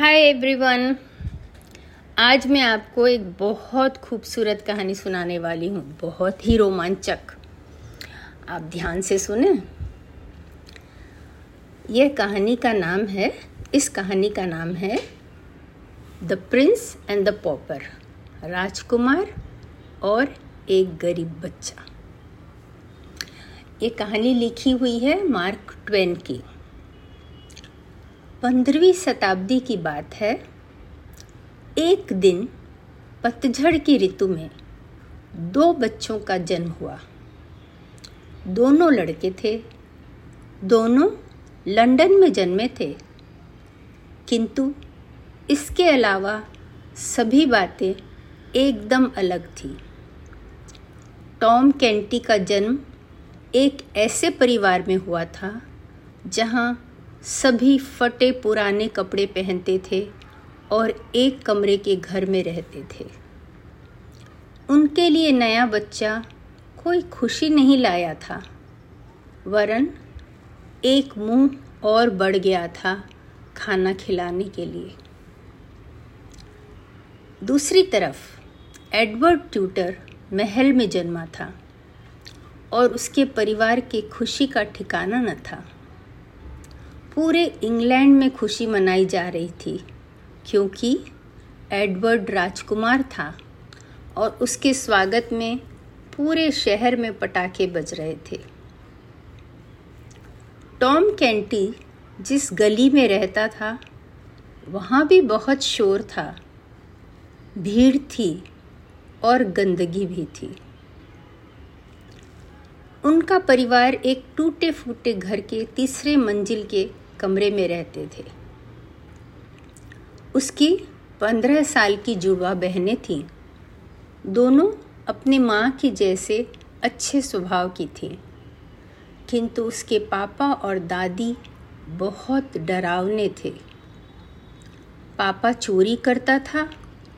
Hi everyone आज मैं आपको एक बहुत खूबसूरत कहानी सुनाने वाली हूँ। बहुत ही रोमांचक। आप ध्यान से सुने। यह कहानी का नाम है, इस कहानी का नाम है the prince and the pauper राजकुमार और एक गरीब बच्चा। ये कहानी लिखी हुई है मार्क ट्वेन की। पंद्रहवीं शताब्दी की बात है। एक दिन पतझड़ की ऋतु में दो बच्चों का जन्म हुआ। दोनों लड़के थे। दोनों लंदन में जन्मे थे। किंतु इसके अलावा सभी बातें एकदम अलग थी। टॉम कैंटी का जन्म एक ऐसे परिवार में हुआ था, जहाँ सभी फटे पुराने कपड़े पहनते थे और एक कमरे के घर में रहते थे। उनके लिए नया बच्चा कोई खुशी नहीं लाया था। वरन एक मुँह और बढ़ गया था खाना खिलाने के लिए। दूसरी तरफ़, एडवर्ड ट्यूटर महल में जन्मा था और उसके परिवार के खुशी का ठिकाना न था। पूरे इंग्लैंड में खुशी मनाई जा रही थी, क्योंकि एडवर्ड राजकुमार था और उसके स्वागत में पूरे शहर में पटाखे बज रहे थे। टॉम कैंटी जिस गली में रहता था, वहाँ भी बहुत शोर था, भीड़ थी और गंदगी भी थी। उनका परिवार एक टूटे फूटे घर के तीसरे मंजिल के कमरे में रहते थे। उसकी पंद्रह साल की जुड़वा बहनें थीं। दोनों अपनी माँ की जैसे अच्छे स्वभाव की थीं। किंतु उसके पापा और दादी बहुत डरावने थे। पापा चोरी करता था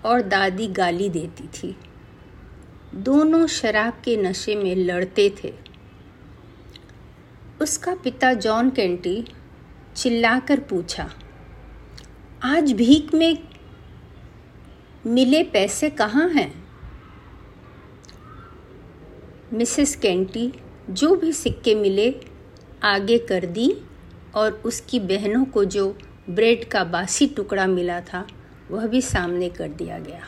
और दादी गाली देती थी। दोनों शराब के नशे में लड़ते थे। उसका पिता जॉन केंटी चिल्लाकर पूछा, आज भीख में मिले पैसे कहाँ हैं? मिसेस कैंटी जो भी सिक्के मिले, आगे कर दी और उसकी बहनों को जो ब्रेड का बासी टुकड़ा मिला था, वह भी सामने कर दिया गया।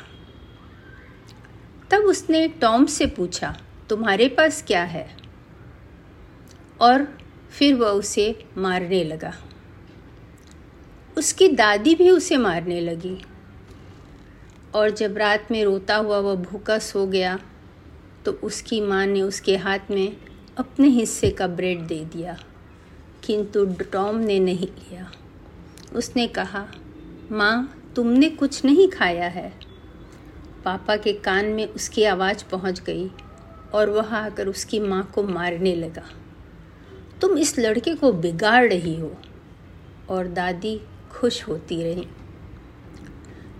तब उसने टॉम से पूछा, तुम्हारे पास क्या है? और फिर वह उसे मारने लगा। उसकी दादी भी उसे मारने लगी। और जब रात में रोता हुआ वह भूखा सो गया तो उसकी माँ ने उसके हाथ में अपने हिस्से का ब्रेड दे दिया, किंतु टॉम ने नहीं लिया उसने कहा, माँ, तुमने कुछ नहीं खाया है। पापा के कान में उसकी आवाज़ पहुँच गई और वह आकर उसकी माँ को मारने लगा। तुम इस लड़के को बिगाड़ रही हो। और दादी खुश होती रही।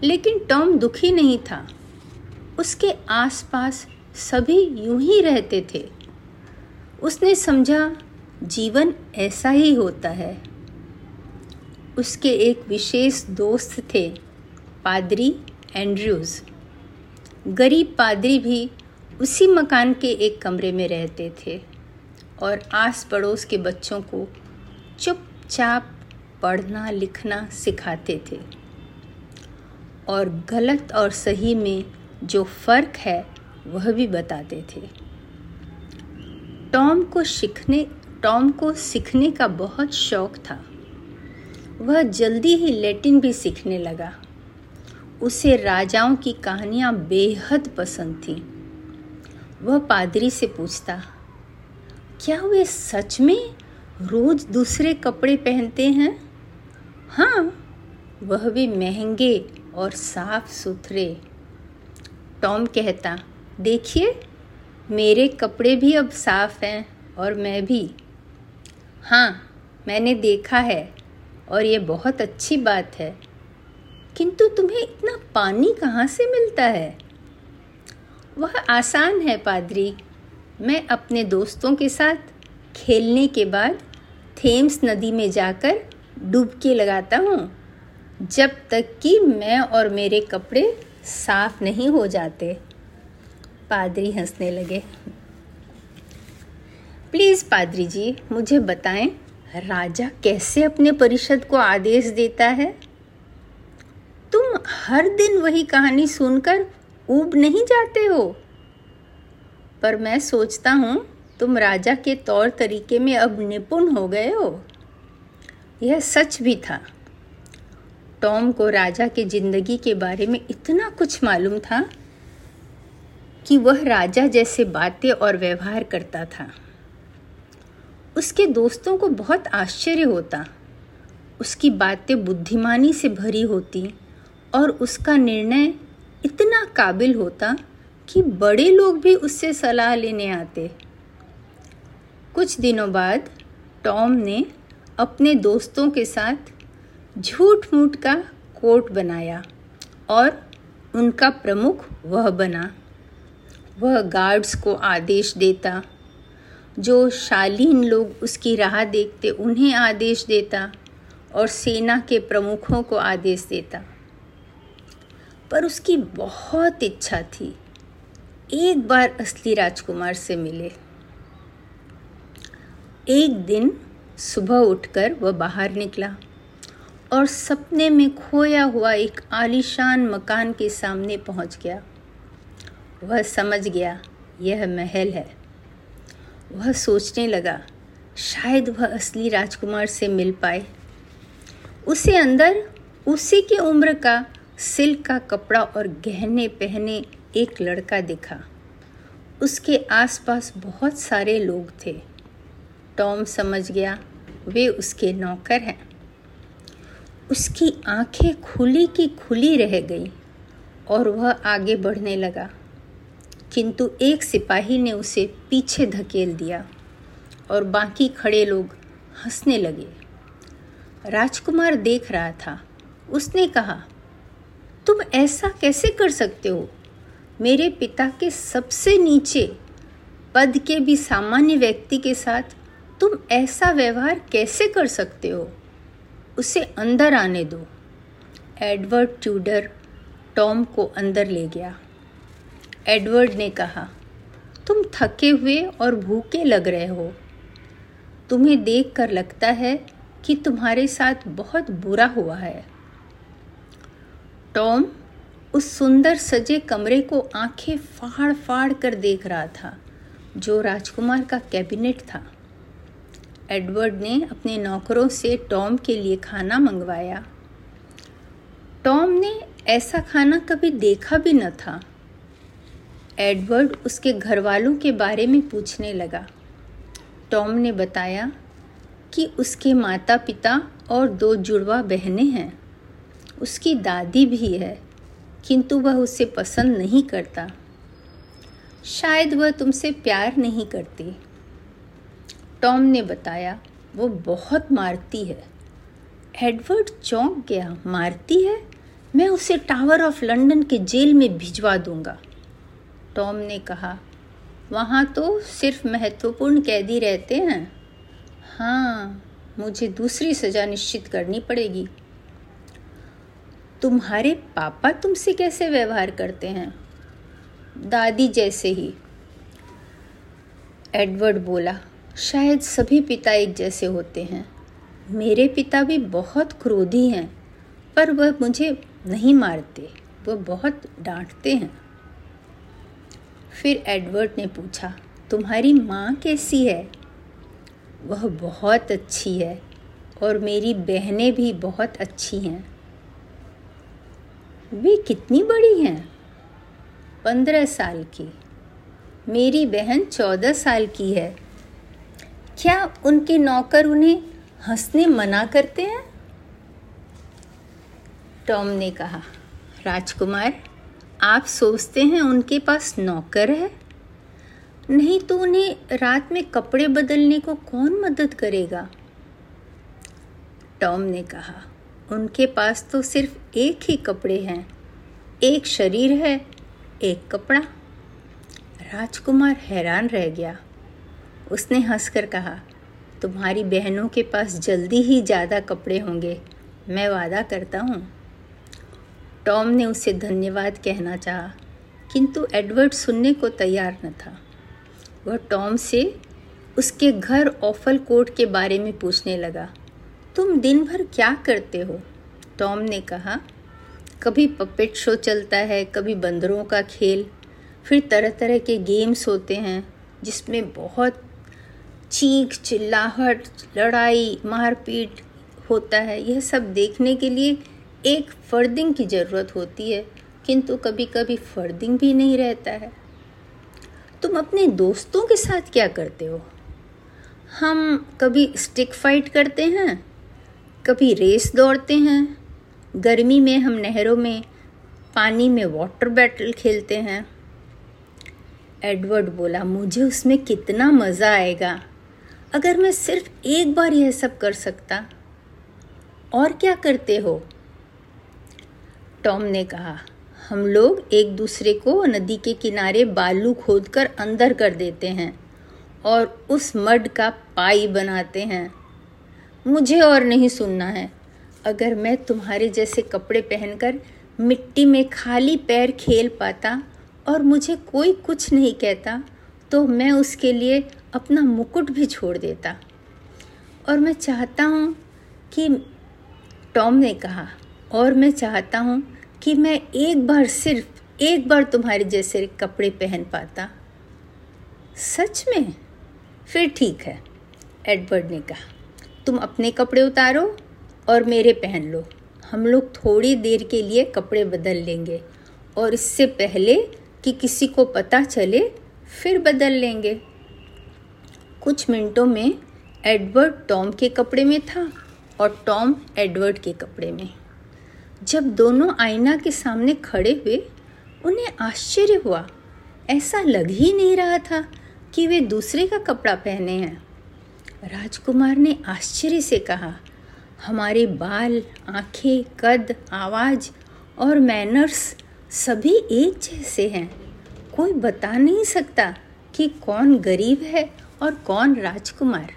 लेकिन टॉम दुखी नहीं था। उसके आसपास सभी यूँ ही रहते थे। उसने समझा, जीवन ऐसा ही होता है। उसके एक विशेष दोस्त थे, पादरी एंड्रयूज़ गरीब पादरी भी उसी मकान के एक कमरे में रहते थे और आस पड़ोस के बच्चों को चुपचाप पढ़ना, लिखना सिखाते थे। और गलत और सही में जो फ़र्क है, वह भी बताते थे। टॉम को सीखने, टॉम को सीखने का बहुत शौक था। वह जल्दी ही लैटिन भी सीखने लगा। उसे राजाओं की कहानियाँ बेहद पसंद थीं। वह पादरी से पूछता, क्या वे सच में रोज दूसरे कपड़े पहनते हैं? हाँ वह भी महँगे और साफ़ सुथरे। टॉम कहता, देखिए, मेरे कपड़े भी अब साफ़ हैं और मैं भी। हाँ मैंने देखा है और ये बहुत अच्छी बात है। किंतु तुम्हें इतना पानी कहाँ से मिलता है? वह आसान है, पादरी। मैं अपने दोस्तों के साथ खेलने के बाद थेम्स नदी में जाकर डुबकी लगाता हूँ, जब तक कि मैं और मेरे कपड़े साफ़ नहीं हो जाते। पादरी हंसने लगे। प्लीज़ पादरी जी, मुझे बताएँ, राजा कैसे अपने परिषद को आदेश देता है? तुम हर दिन वही कहानी सुनकर ऊब नहीं जाते हो। पर मैं सोचता हूँ, तुम राजा के तौर तरीके में अब निपुण हो गए हो। यह सच भी था। टॉम को राजा के ज़िंदगी के बारे में इतना कुछ मालूम था कि वह राजा जैसे बातें और व्यवहार करता था। उसके दोस्तों को बहुत आश्चर्य होता। उसकी बातें बुद्धिमानी से भरी होती और उसका निर्णय इतना काबिल होता कि बड़े लोग भी उससे सलाह लेने आते। कुछ दिनों बाद टॉम ने अपने दोस्तों के साथ झूठ मूठ का कोट बनाया और उनका प्रमुख वह बना। वह गार्ड्स को आदेश देता, जो शालीन लोग उसकी राह देखते उन्हें आदेश देता और सेना के प्रमुखों को आदेश देता। पर उसकी बहुत इच्छा थी, एक बार असली राजकुमार से मिले। एक दिन सुबह उठकर वह बाहर निकला और सपने में खोया हुआ एक आलीशान मकान के सामने पहुँच गया। वह समझ गया, यह महल है। वह सोचने लगा, शायद वह असली राजकुमार से मिल पाए। उसे अंदर, उसी की उम्र का, सिल्क का कपड़ा और गहने पहने एक लड़का दिखा। उसके आसपास बहुत सारे लोग थे। टॉम समझ गया, वे उसके नौकर हैं। उसकी आँखें खुली की खुली रह गई और वह आगे बढ़ने लगा, किंतु एक सिपाही ने उसे पीछे धकेल दिया और बाकी खड़े लोग हंसने लगे। राजकुमार देख रहा था। उसने कहा, तुम ऐसा कैसे कर सकते हो? मेरे पिता के सबसे नीचे, पद के भी सामान्य व्यक्ति के साथ तुम ऐसा व्यवहार कैसे कर सकते हो? उसे अंदर आने दो। एडवर्ड ट्यूडर टॉम को अंदर ले गया। एडवर्ड ने कहा, तुम थके हुए और भूखे लग रहे हो। तुम्हें देखकर लगता है कि तुम्हारे साथ बहुत बुरा हुआ है। टॉम उस सुंदर सजे कमरे को आँखें फाड़ फाड़ कर देख रहा था, जो राजकुमार का कैबिनेट था। एडवर्ड ने अपने नौकरों से टॉम के लिए खाना मंगवाया। टॉम ने ऐसा खाना कभी देखा भी न था। एडवर्ड उसके घर वालों के बारे में पूछने लगा। टॉम ने बताया कि उसके माता पिता और दो जुड़वा बहनें हैं। उसकी दादी भी है, किंतु वह उसे पसंद नहीं करता। शायद वह तुमसे प्यार नहीं करती। टॉम ने बताया, वो बहुत मारती है। एडवर्ड चौंक गया, मारती है? मैं उसे टावर ऑफ़ लंदन के जेल में भिजवा दूँगा। टॉम ने कहा, वहाँ तो सिर्फ़ महत्वपूर्ण कैदी रहते हैं। हाँ मुझे दूसरी सज़ा निश्चित करनी पड़ेगी। तुम्हारे पापा तुमसे कैसे व्यवहार करते हैं? दादी जैसे ही, एडवर्ड बोला। शायद सभी पिता एक जैसे होते हैं। मेरे पिता भी बहुत क्रोधी हैं, पर वह मुझे नहीं मारते, वह बहुत डांटते हैं। फिर एडवर्ड ने पूछा, तुम्हारी माँ कैसी है? वह बहुत अच्छी है, और मेरी बहनें भी बहुत अच्छी हैं। वे कितनी बड़ी हैं? पंद्रह साल की। मेरी बहन चौदह साल की है क्या उनके नौकर उन्हें हंसने मना करते हैं? टॉम ने कहा, राजकुमार, आप सोचते हैं उनके पास नौकर है? नहीं तो उन्हें रात में कपड़े बदलने को कौन मदद करेगा? टॉम ने कहा, उनके पास तो सिर्फ़ एक ही कपड़े हैं। एक शरीर है, एक कपड़ा। राजकुमार हैरान रह गया। उसने हंसकर कहा, तुम्हारी बहनों के पास जल्दी ही ज़्यादा कपड़े होंगे। मैं वादा करता हूँ। टॉम ने उसे धन्यवाद कहना चाहा, किंतु एडवर्ड सुनने को तैयार न था। वह टॉम से उसके घर ऑफल कोर्ट के बारे में पूछने लगा, तुम दिन भर क्या करते हो? टॉम ने कहा, कभी पपेट शो चलता है, कभी बंदरों का खेल। फिर तरह तरह के गेम्स होते हैं, जिसमें बहुत चीख, चिल्लाहट, लड़ाई, मारपीट होता है। यह सब देखने के लिए एक फर्दिंग की ज़रूरत होती है, किंतु कभी कभी फर्दिंग भी नहीं रहता है। तुम अपने दोस्तों के साथ क्या करते हो? हम कभी स्टिक फाइट करते हैं? कभी रेस दौड़ते हैं? गर्मी में हम नहरों में, पानी में वाटर बैटल खेलते हैं। एडवर्ड बोला, मुझे उसमें कितना मज़ा आएगा। अगर मैं सिर्फ़ एक बार यह सब कर सकता, और क्या करते हो? टॉम ने कहा, हम लोग एक दूसरे को नदी के किनारे बालू खोदकर अंदर कर देते हैं, और उस मड का पाई बनाते हैं। मुझे और नहीं सुनना है। अगर मैं तुम्हारे जैसे कपड़े पहनकर मिट्टी में खाली पैर खेल पाता, और मुझे कोई कुछ नहीं कहता तो मैं उसके लिए अपना मुकुट भी छोड़ देता। और मैं चाहता हूँ कि टॉम ने कहा, और मैं चाहता हूँ कि मैं एक बार सिर्फ़, एक बार तुम्हारे जैसे कपड़े पहन पाता। सच में? फिर ठीक है, एडवर्ड ने कहा। तुम अपने कपड़े उतारो और मेरे पहन लो। हम लोग थोड़ी देर के लिए कपड़े बदल लेंगे, और इससे पहले कि किसी को पता चले फिर बदल लेंगे। कुछ मिनटों में एडवर्ड टॉम के कपड़े में था और टॉम एडवर्ड के कपड़े में। जब दोनों आईना के सामने खड़े हुए, उन्हें आश्चर्य हुआ। ऐसा लग ही नहीं रहा था कि वे दूसरे का कपड़ा पहने हैं। राजकुमार ने आश्चर्य से कहा, हमारे बाल, आँखें, कद, आवाज़ और मैनर्स सभी एक जैसे हैं। कोई बता नहीं सकता कि कौन गरीब है और कौन राजकुमार।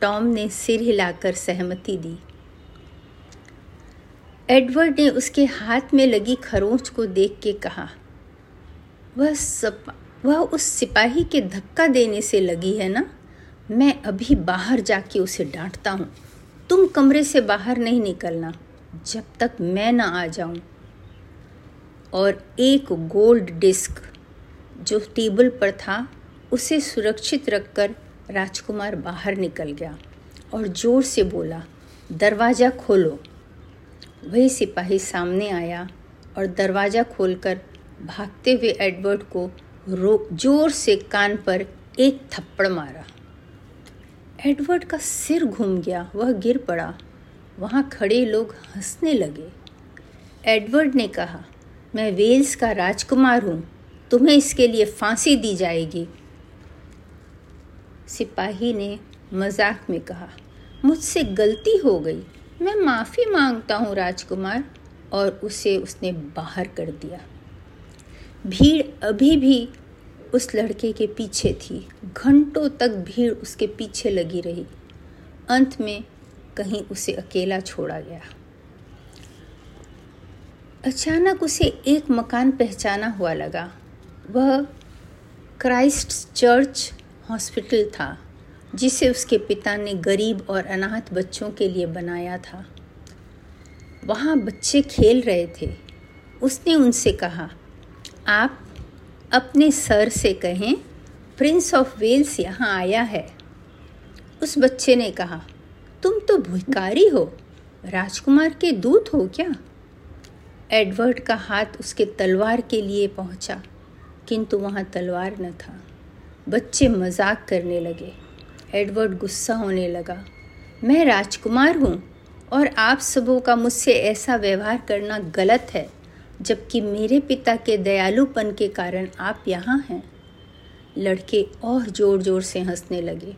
टॉम ने सिर हिलाकर सहमति दी। एडवर्ड ने उसके हाथ में लगी खरोंच को देख के कहा, वह सब वह उस सिपाही के धक्का देने से लगी है ना? मैं अभी बाहर जाके उसे डांटता हूँ। तुम कमरे से बाहर नहीं निकलना, जब तक मैं ना आ जाऊँ। और एक गोल्ड डिस्क जो टेबल पर था, उसे सुरक्षित रखकर राजकुमार बाहर निकल गया और ज़ोर से बोला, दरवाज़ा खोलो। वही सिपाही सामने आया और दरवाज़ा खोलकर भागते हुए एडवर्ड को रो ज़ोर से कान पर एक थप्पड़ मारा। एडवर्ड का सिर घूम गया, वह गिर पड़ा। वहाँ खड़े लोग हंसने लगे। एडवर्ड ने कहा, मैं वेल्स का राजकुमार हूँ। तुम्हें इसके लिए फांसी दी जाएगी। सिपाही ने मज़ाक में कहा, मुझसे गलती हो गई। मैं माफ़ी माँगता हूँ राजकुमार। और उसे उसने बाहर कर दिया। भीड़ अभी भी उस लड़के के पीछे थी। घंटों तक भीड़ उसके पीछे लगी रही। अंत में कहीं उसे अकेला छोड़ा गया। अचानक उसे एक मकान पहचाना हुआ लगा। वह क्राइस्ट चर्च हॉस्पिटल था, जिसे उसके पिता ने गरीब और अनाथ बच्चों के लिए बनाया था। वहाँ बच्चे खेल रहे थे। उसने उनसे कहा, आप अपने सर से कहें, प्रिंस ऑफ़ वेल्स यहाँ आया है। उस बच्चे ने कहा, तुम तो भिकारी हो, राजकुमार के दूत हो क्या? एडवर्ड का हाथ उसके तलवार के लिए पहुँचा। किंतु वहाँ तलवार न था। बच्चे मज़ाक करने लगे। एडवर्ड गुस्सा होने लगा। मैं राजकुमार हूँ और आप सबों का मुझसे ऐसा व्यवहार करना गलत है, जबकि मेरे पिता के दयालुपन के कारण आप यहाँ हैं। लड़के और ज़ोर ज़ोर से हंसने लगे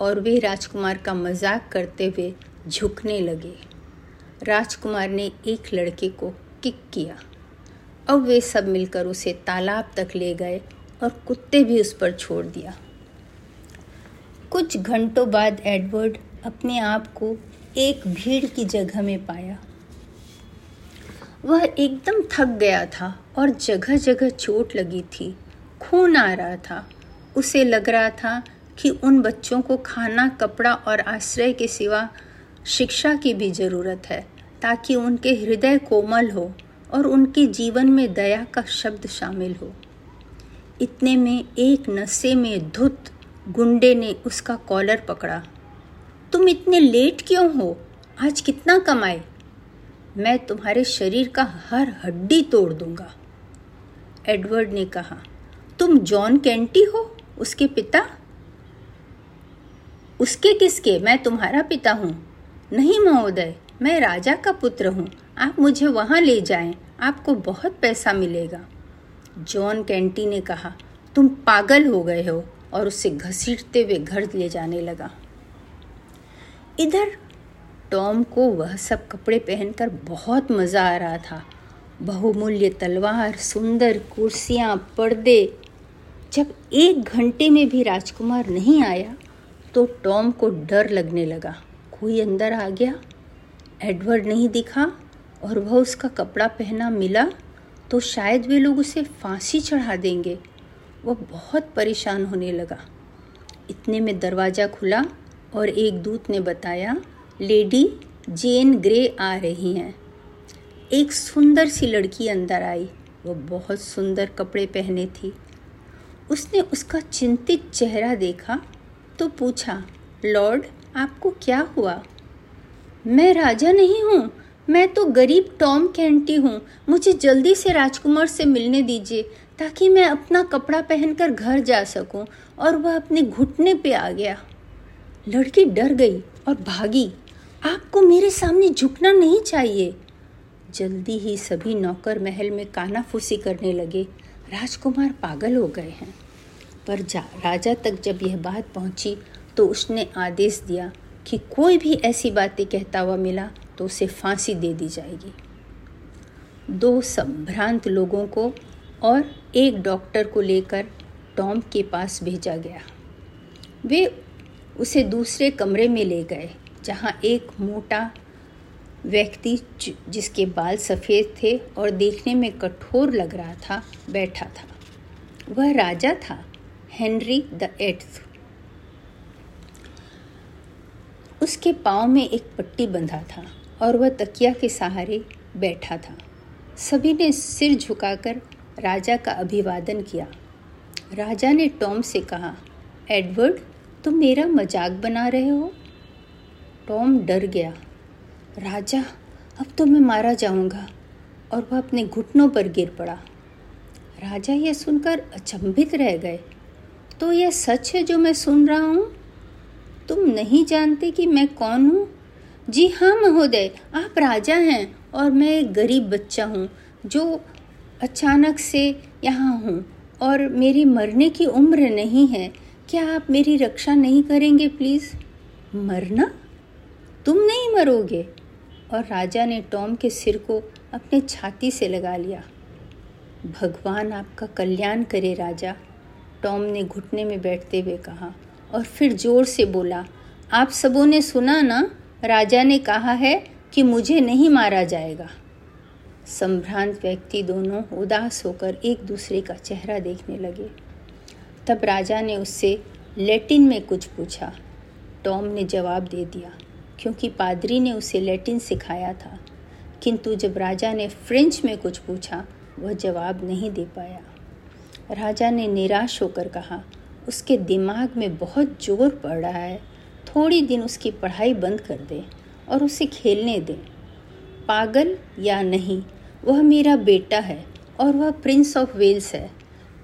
और वे राजकुमार का मज़ाक करते हुए झुकने लगे। राजकुमार ने एक लड़के को किक किया। अब वे सब मिलकर उसे तालाब तक ले गए और कुत्ते भी उस पर छोड़ दिया। कुछ घंटों बाद एडवर्ड अपने आप को एक भीड़ की जगह में पाया। वह एकदम थक गया था और जगह जगह चोट लगी थी। खून आ रहा था। उसे लग रहा था कि उन बच्चों को खाना, कपड़ा और आश्रय के सिवा शिक्षा की भी ज़रूरत है, ताकि उनके हृदय कोमल हो। और उनके जीवन में दया का शब्द शामिल हो। इतने में एक नशे में धुत गुंडे ने उसका कॉलर पकड़ा। तुम इतने लेट क्यों हो? आज कितना कमाए? मैं तुम्हारे शरीर का हर हड्डी तोड़ दूँगा। एडवर्ड ने कहा तुम जॉन कैंटी हो? उसके पिता? उसके किसके? मैं तुम्हारा पिता हूँ। नहीं महोदय मैं राजा का पुत्र हूँ। आप मुझे वहाँ ले जाएँ, आपको बहुत पैसा मिलेगा। जॉन कैंटी ने कहा, तुम पागल हो गए हो। और उसे घसीटते हुए घर ले जाने लगा। इधर टॉम को वह सब कपड़े पहनकर बहुत मज़ा आ रहा था। बहुमूल्य तलवार, सुंदर कुर्सियाँ, पर्दे। जब एक घंटे में भी राजकुमार नहीं आया तो टॉम को डर लगने लगा। कोई अंदर आ गया? एडवर्ड नहीं दिखा? और वह उसका कपड़ा पहना मिला तो शायद वे लोग उसे फांसी चढ़ा देंगे। वह बहुत परेशान होने लगा। इतने में दरवाज़ा खुला और एक दूत ने बताया, लेडी, जेन ग्रे आ रही हैं। एक सुंदर सी लड़की अंदर आई। वह बहुत सुंदर कपड़े पहने थी। उसने उसका चिंतित चेहरा देखा तो पूछा, लॉर्ड, आपको क्या हुआ? मैं राजा नहीं हूँ मैं तो गरीब टॉम कैंटी हूँ। मुझे जल्दी से राजकुमार से मिलने दीजिए, ताकि मैं अपना कपड़ा पहनकर घर जा सकूँ और वह अपने घुटने पे आ गया। लड़की डर गई और भागी, आपको मेरे सामने झुकना नहीं चाहिए। जल्दी ही सभी नौकर महल में कानाफूसी करने लगे। राजकुमार पागल हो गए हैं। पर जा, राजा तक जब यह बात पहुँची तो उसने आदेश दिया कि कोई भी ऐसी बातें कहता हुआ मिला तो उसे फांसी दे दी जाएगी। दो संभ्रांत लोगों को और एक डॉक्टर को लेकर टॉम के पास भेजा गया। वे उसे दूसरे कमरे में ले गए, जहाँ एक मोटा व्यक्ति जिसके बाल सफ़ेद थे और देखने में कठोर लग रहा था, बैठा था। वह राजा था, हेनरी द एट्थ। उसके पाँव में एक पट्टी बंधा था। और वह तकिया के सहारे बैठा था। सभी ने सिर झुकाकर राजा का अभिवादन किया। राजा ने टॉम से कहा, एडवर्ड, तुम मेरा मज़ाक बना रहे हो? टॉम डर गया। राजा, अब तो मैं मारा जाऊँगा। और वह अपने घुटनों पर गिर पड़ा। राजा यह सुनकर अचंभित रह गए। तो यह सच है जो मैं सुन रहा हूँ? तुम नहीं जानते कि मैं कौन हूँ? जी हाँ महोदय, आप राजा हैं और मैं एक गरीब बच्चा हूँ जो अचानक से यहाँ हूँ और मेरी मरने की उम्र नहीं है। क्या आप मेरी रक्षा नहीं करेंगे, प्लीज़? मरना? तुम नहीं मरोगे। और राजा ने टॉम के सिर को अपने छाती से लगा लिया। भगवान आपका कल्याण करे राजा, टॉम ने घुटने में बैठते हुए कहा और फिर ज़ोर से बोला, आप सबों ने सुना ना? राजा ने कहा है कि मुझे नहीं मारा जाएगा। संभ्रांत व्यक्ति दोनों उदास होकर एक दूसरे का चेहरा देखने लगे। तब राजा ने उससे, लैटिन में कुछ पूछा। टॉम ने जवाब दे दिया, क्योंकि पादरी ने उसे लैटिन सिखाया था। किंतु जब राजा ने फ्रेंच में कुछ पूछा, वह जवाब नहीं दे पाया। राजा ने निराश होकर कहा, उसके दिमाग में बहुत ज़ोर पड़ रहा है। थोड़ी दिन उसकी पढ़ाई बंद कर दे और उसे खेलने दें। पागल या नहीं, वह मेरा बेटा है और वह प्रिंस ऑफ़ वेल्स है।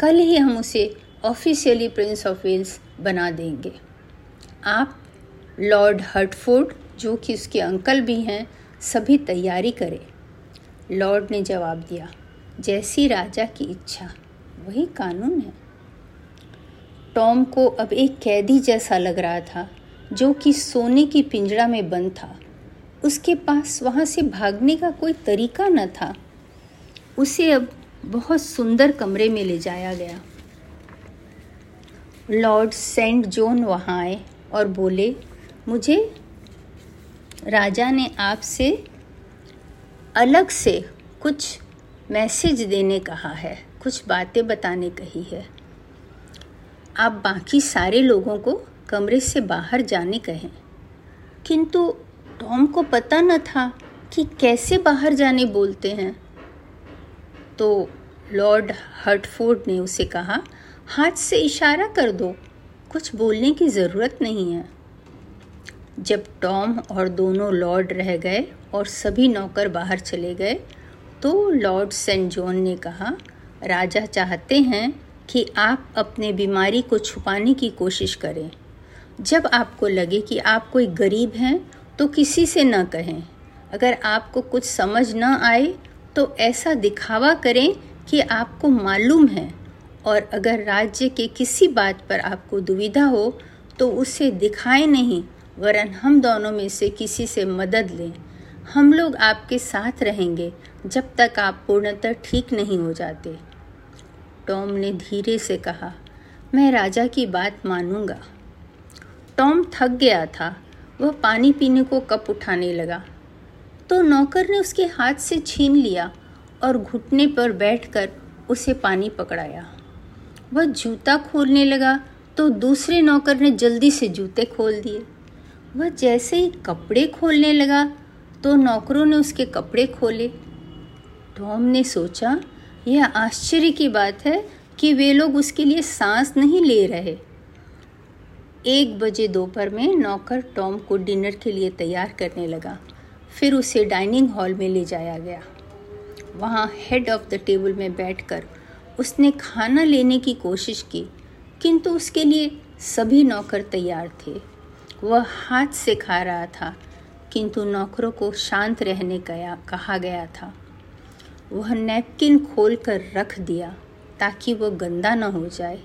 कल ही हम उसे ऑफिशियली प्रिंस ऑफ़ वेल्स बना देंगे। आप लॉर्ड हर्टफोर्ड जो कि उसके अंकल भी हैं, सभी तैयारी करें। लॉर्ड ने जवाब दिया, जैसी राजा की इच्छा, वही कानून है। टॉम को अब एक कैदी जैसा लग रहा था। जो कि सोने की पिंजरा में बंद था। उसके पास वहाँ से भागने का कोई तरीका न था। उसे अब बहुत सुंदर कमरे में ले जाया गया। लॉर्ड सेंट जॉन वहाँ आए और बोले, मुझे राजा ने आपसे अलग से कुछ मैसेज देने कहा है, कुछ बातें बताने कही है। आप बाकी सारे लोगों को कमरे से बाहर जाने कहें। किंतु टॉम को पता न था कि कैसे बाहर जाने बोलते हैं। तो लॉर्ड हर्टफोर्ड ने उसे कहा, हाथ से इशारा कर दो, कुछ बोलने की ज़रूरत नहीं है। जब टॉम और दोनों लॉर्ड रह गए और सभी नौकर बाहर चले गए तो लॉर्ड सेंट जॉन ने कहा, राजा चाहते हैं कि आप अपने बीमारी को छुपाने की कोशिश करें। जब आपको लगे कि आप कोई गरीब हैं तो किसी से न कहें। अगर आपको कुछ समझ न आए तो ऐसा दिखावा करें कि आपको मालूम है। और अगर राज्य के किसी बात पर आपको दुविधा हो तो उसे दिखाएँ नहीं, वरन हम दोनों में से किसी से मदद लें। हम लोग आपके साथ रहेंगे, जब तक आप पूर्णतः ठीक नहीं हो जाते। टॉम ने धीरे से कहा, मैं राजा की बात मानूँगा। टॉम थक गया था। वह पानी पीने को कप उठाने लगा। तो नौकर ने उसके हाथ से छीन लिया और घुटने पर बैठकर उसे पानी पकड़ाया। वह जूता खोलने लगा तो दूसरे नौकर ने जल्दी से जूते खोल दिए। वह जैसे ही कपड़े खोलने लगा तो नौकरों ने उसके कपड़े खोले। टॉम ने सोचा, यह आश्चर्य की बात है कि वे लोग उसके लिए सांस नहीं ले रहे। एक बजे दोपहर में नौकर टॉम को डिनर के लिए तैयार करने लगा। फिर उसे डाइनिंग हॉल में ले जाया गया। वहाँ हेड ऑफ़ द टेबल में बैठकर उसने खाना लेने की कोशिश की, किंतु उसके लिए सभी नौकर तैयार थे। वह हाथ से खा रहा था, किंतु नौकरों को शांत रहने गया कहा गया था। वह नैपकिन खोल कर रख दिया, ताकि वह गंदा न हो जाए,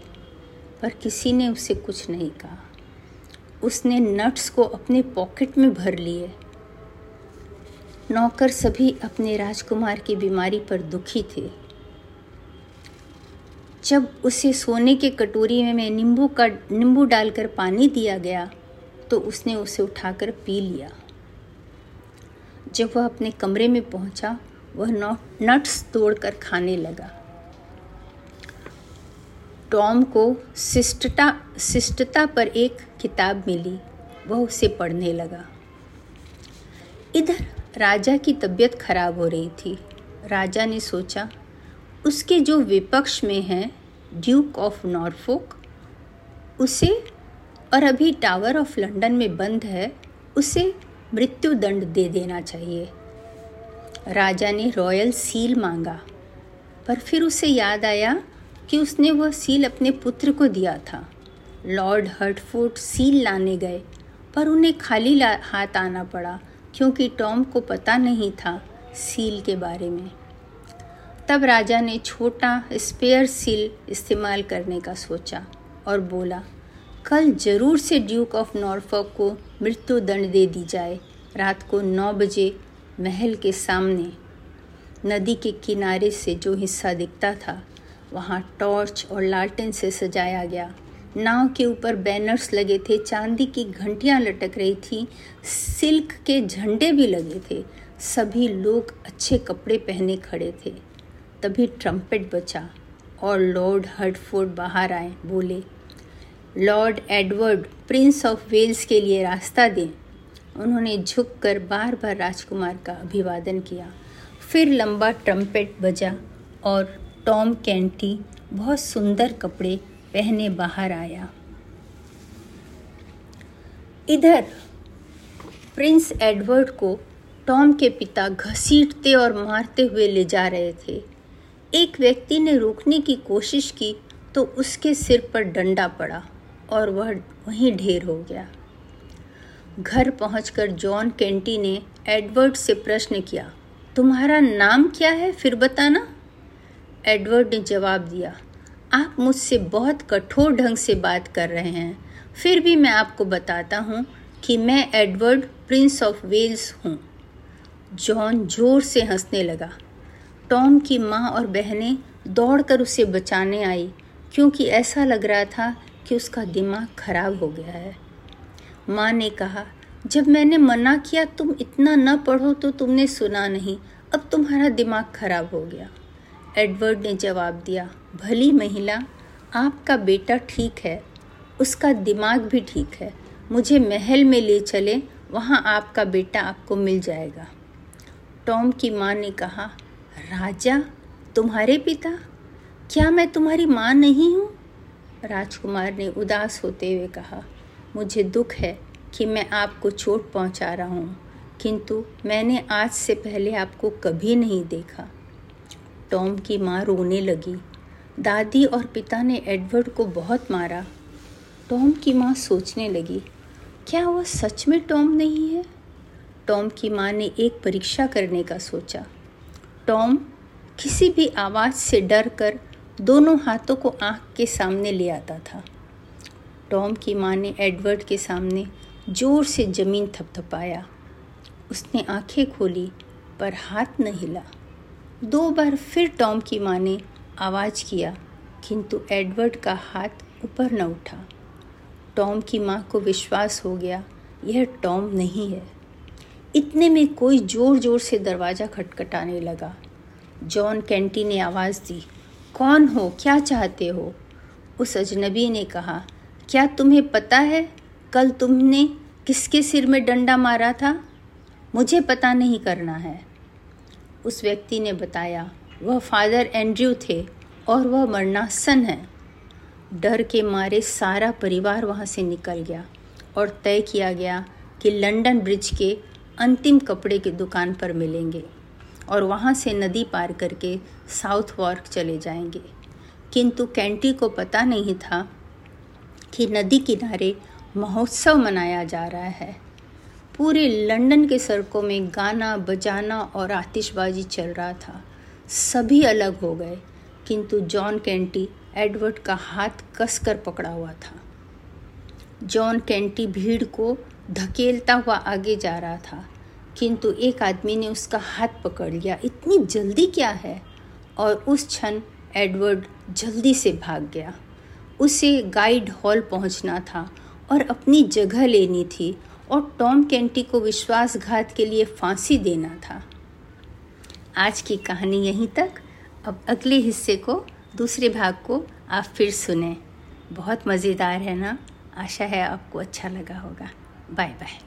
पर किसी ने उसे कुछ नहीं कहा। उसने नट्स को अपने पॉकेट में भर लिए। नौकर सभी अपने राजकुमार की बीमारी पर दुखी थे। जब उसे सोने के कटोरी में नींबू का, नींबू डालकर पानी दिया गया तो उसने उसे उठाकर पी लिया। जब वह अपने कमरे में पहुँचा, वह नट्स तोड़कर खाने लगा। टॉम को शिष्टता शिष्टता पर एक किताब मिली, वह उसे पढ़ने लगा। इधर राजा की तबीयत खराब हो रही थी। राजा ने सोचा, उसके जो विपक्ष में हैं ड्यूक ऑफ़ नॉर्फोक उसे, और अभी टावर ऑफ़ लंदन में बंद है, उसे मृत्यु दंड दे देना चाहिए। राजा ने रॉयल सील मांगा, पर फिर उसे याद आया कि उसने वह सील अपने पुत्र को दिया था। लॉर्ड हर्टफोर्ड सील लाने गए, पर उन्हें खाली हाथ आना पड़ा, क्योंकि टॉम को पता नहीं था सील के बारे में। तब राजा ने छोटा स्पेयर सील इस्तेमाल करने का सोचा और बोला, कल ज़रूर से ड्यूक ऑफ़ नॉर्फॉक को मृत्यु दंड दे दी जाए, रात को नौ बजे महल के सामने। नदी के किनारे से जो हिस्सा दिखता था, वहाँ टॉर्च और लालटेन से सजाया गया। नाव के ऊपर बैनर्स लगे थे, चांदी की घंटियाँ लटक रही थी, सिल्क के झंडे भी लगे थे। सभी लोग अच्छे कपड़े पहने खड़े थे। तभी ट्रम्पेट बचा और लॉर्ड हर्टफोर्ड बाहर आए, बोले, Lord Edward, Prince of Wales के लिए रास्ता दें। उन्होंने झुककर बार बार राजकुमार का अभिवादन किया। फिर लंबा ट्रम्पेट बजा और टॉम कैंटी, बहुत सुंदर कपड़े पहने बाहर आया। इधर, प्रिंस एडवर्ड को टॉम के पिता घसीटते और मारते हुए ले जा रहे थे। एक व्यक्ति ने रोकने की कोशिश की तो उसके सिर पर डंडा पड़ा और वह वहीं ढेर हो गया। घर पहुंचकर जॉन केंटी ने एडवर्ड से प्रश्न किया, तुम्हारा नाम क्या है? फिर बताना। एडवर्ड ने जवाब दिया आप मुझसे बहुत कठोर ढंग से बात कर रहे हैं। फिर भी मैं आपको बताता हूँ कि मैं एडवर्ड प्रिंस ऑफ़ वेल्स हूँ। जॉन ज़ोर से हंसने लगा। टॉम की माँ और बहनें दौड़कर उसे बचाने आई, क्योंकि ऐसा लग रहा था कि उसका दिमाग खराब हो गया है। माँ ने कहा, जब मैंने मना किया, तुम इतना न पढ़ो तो तुमने सुना नहीं। अब तुम्हारा दिमाग खराब हो गया। एडवर्ड ने जवाब दिया भली महिला, आपका बेटा ठीक है, उसका दिमाग भी ठीक है, मुझे महल में ले चले, वहाँ आपका बेटा आपको मिल जाएगा। टॉम की माँ ने कहा, राजा, तुम्हारे पिता? क्या मैं तुम्हारी माँ नहीं हूँ? राजकुमार ने उदास होते हुए कहा, मुझे दुख है कि मैं आपको चोट पहुँचा रहा हूँ, किंतु मैंने आज से पहले आपको कभी नहीं देखा। टॉम की माँ रोने लगी। दादी और पिता ने एडवर्ड को बहुत मारा। टॉम की माँ सोचने लगी, क्या वह सच में टॉम नहीं है? टॉम की माँ ने एक परीक्षा करने का सोचा। टॉम किसी भी आवाज़ से डर कर दोनों हाथों को आँख के सामने ले आता था। टॉम की माँ ने एडवर्ड के सामने ज़ोर से ज़मीन थपथपाया। उसने आँखें खोली, पर हाथ न हिला। दो बार फिर टॉम की माँ ने आवाज़ किया, किंतु एडवर्ड का हाथ ऊपर न उठा। टॉम की माँ को विश्वास हो गया, यह टॉम नहीं है। इतने में कोई ज़ोर ज़ोर से दरवाज़ा खटखटाने लगा। जॉन कैंटी ने आवाज़ दी, कौन हो? क्या चाहते हो? उस अजनबी ने कहा, क्या तुम्हें पता है, कल तुमने किसके सिर में डंडा मारा था? मुझे पता नहीं करना है। उस व्यक्ति ने बताया वह फादर एंड्रयू थे और वह मरनासन है। डर के मारे सारा परिवार वहाँ से निकल गया और तय किया गया कि लंदन ब्रिज के अंतिम कपड़े की दुकान पर मिलेंगे और वहाँ से नदी पार करके साउथ वॉर्क चले जाएँगे। किंतु कैंटी को पता नहीं था कि नदी किनारे महोत्सव मनाया जा रहा है। पूरे लंदन के सड़कों में गाना, बजाना और आतिशबाजी चल रहा था। सभी अलग हो गए, किंतु जॉन कैंटी एडवर्ड का हाथ कसकर पकड़ा हुआ था। जॉन कैंटी भीड़ को धकेलता हुआ आगे जा रहा था, किंतु एक आदमी ने उसका हाथ पकड़ लिया। इतनी जल्दी क्या है? और उस क्षण एडवर्ड जल्दी से भाग गया। उसे गाइड हॉल पहुँचना था और अपनी जगह लेनी थी और टॉम कैंटी को विश्वासघात के लिए फांसी देना था। आज की कहानी यहीं तक। अब अगले हिस्से को, दूसरे भाग को आप फिर सुने। बहुत मज़ेदार है ना? आशा है आपको अच्छा लगा होगा। Bye bye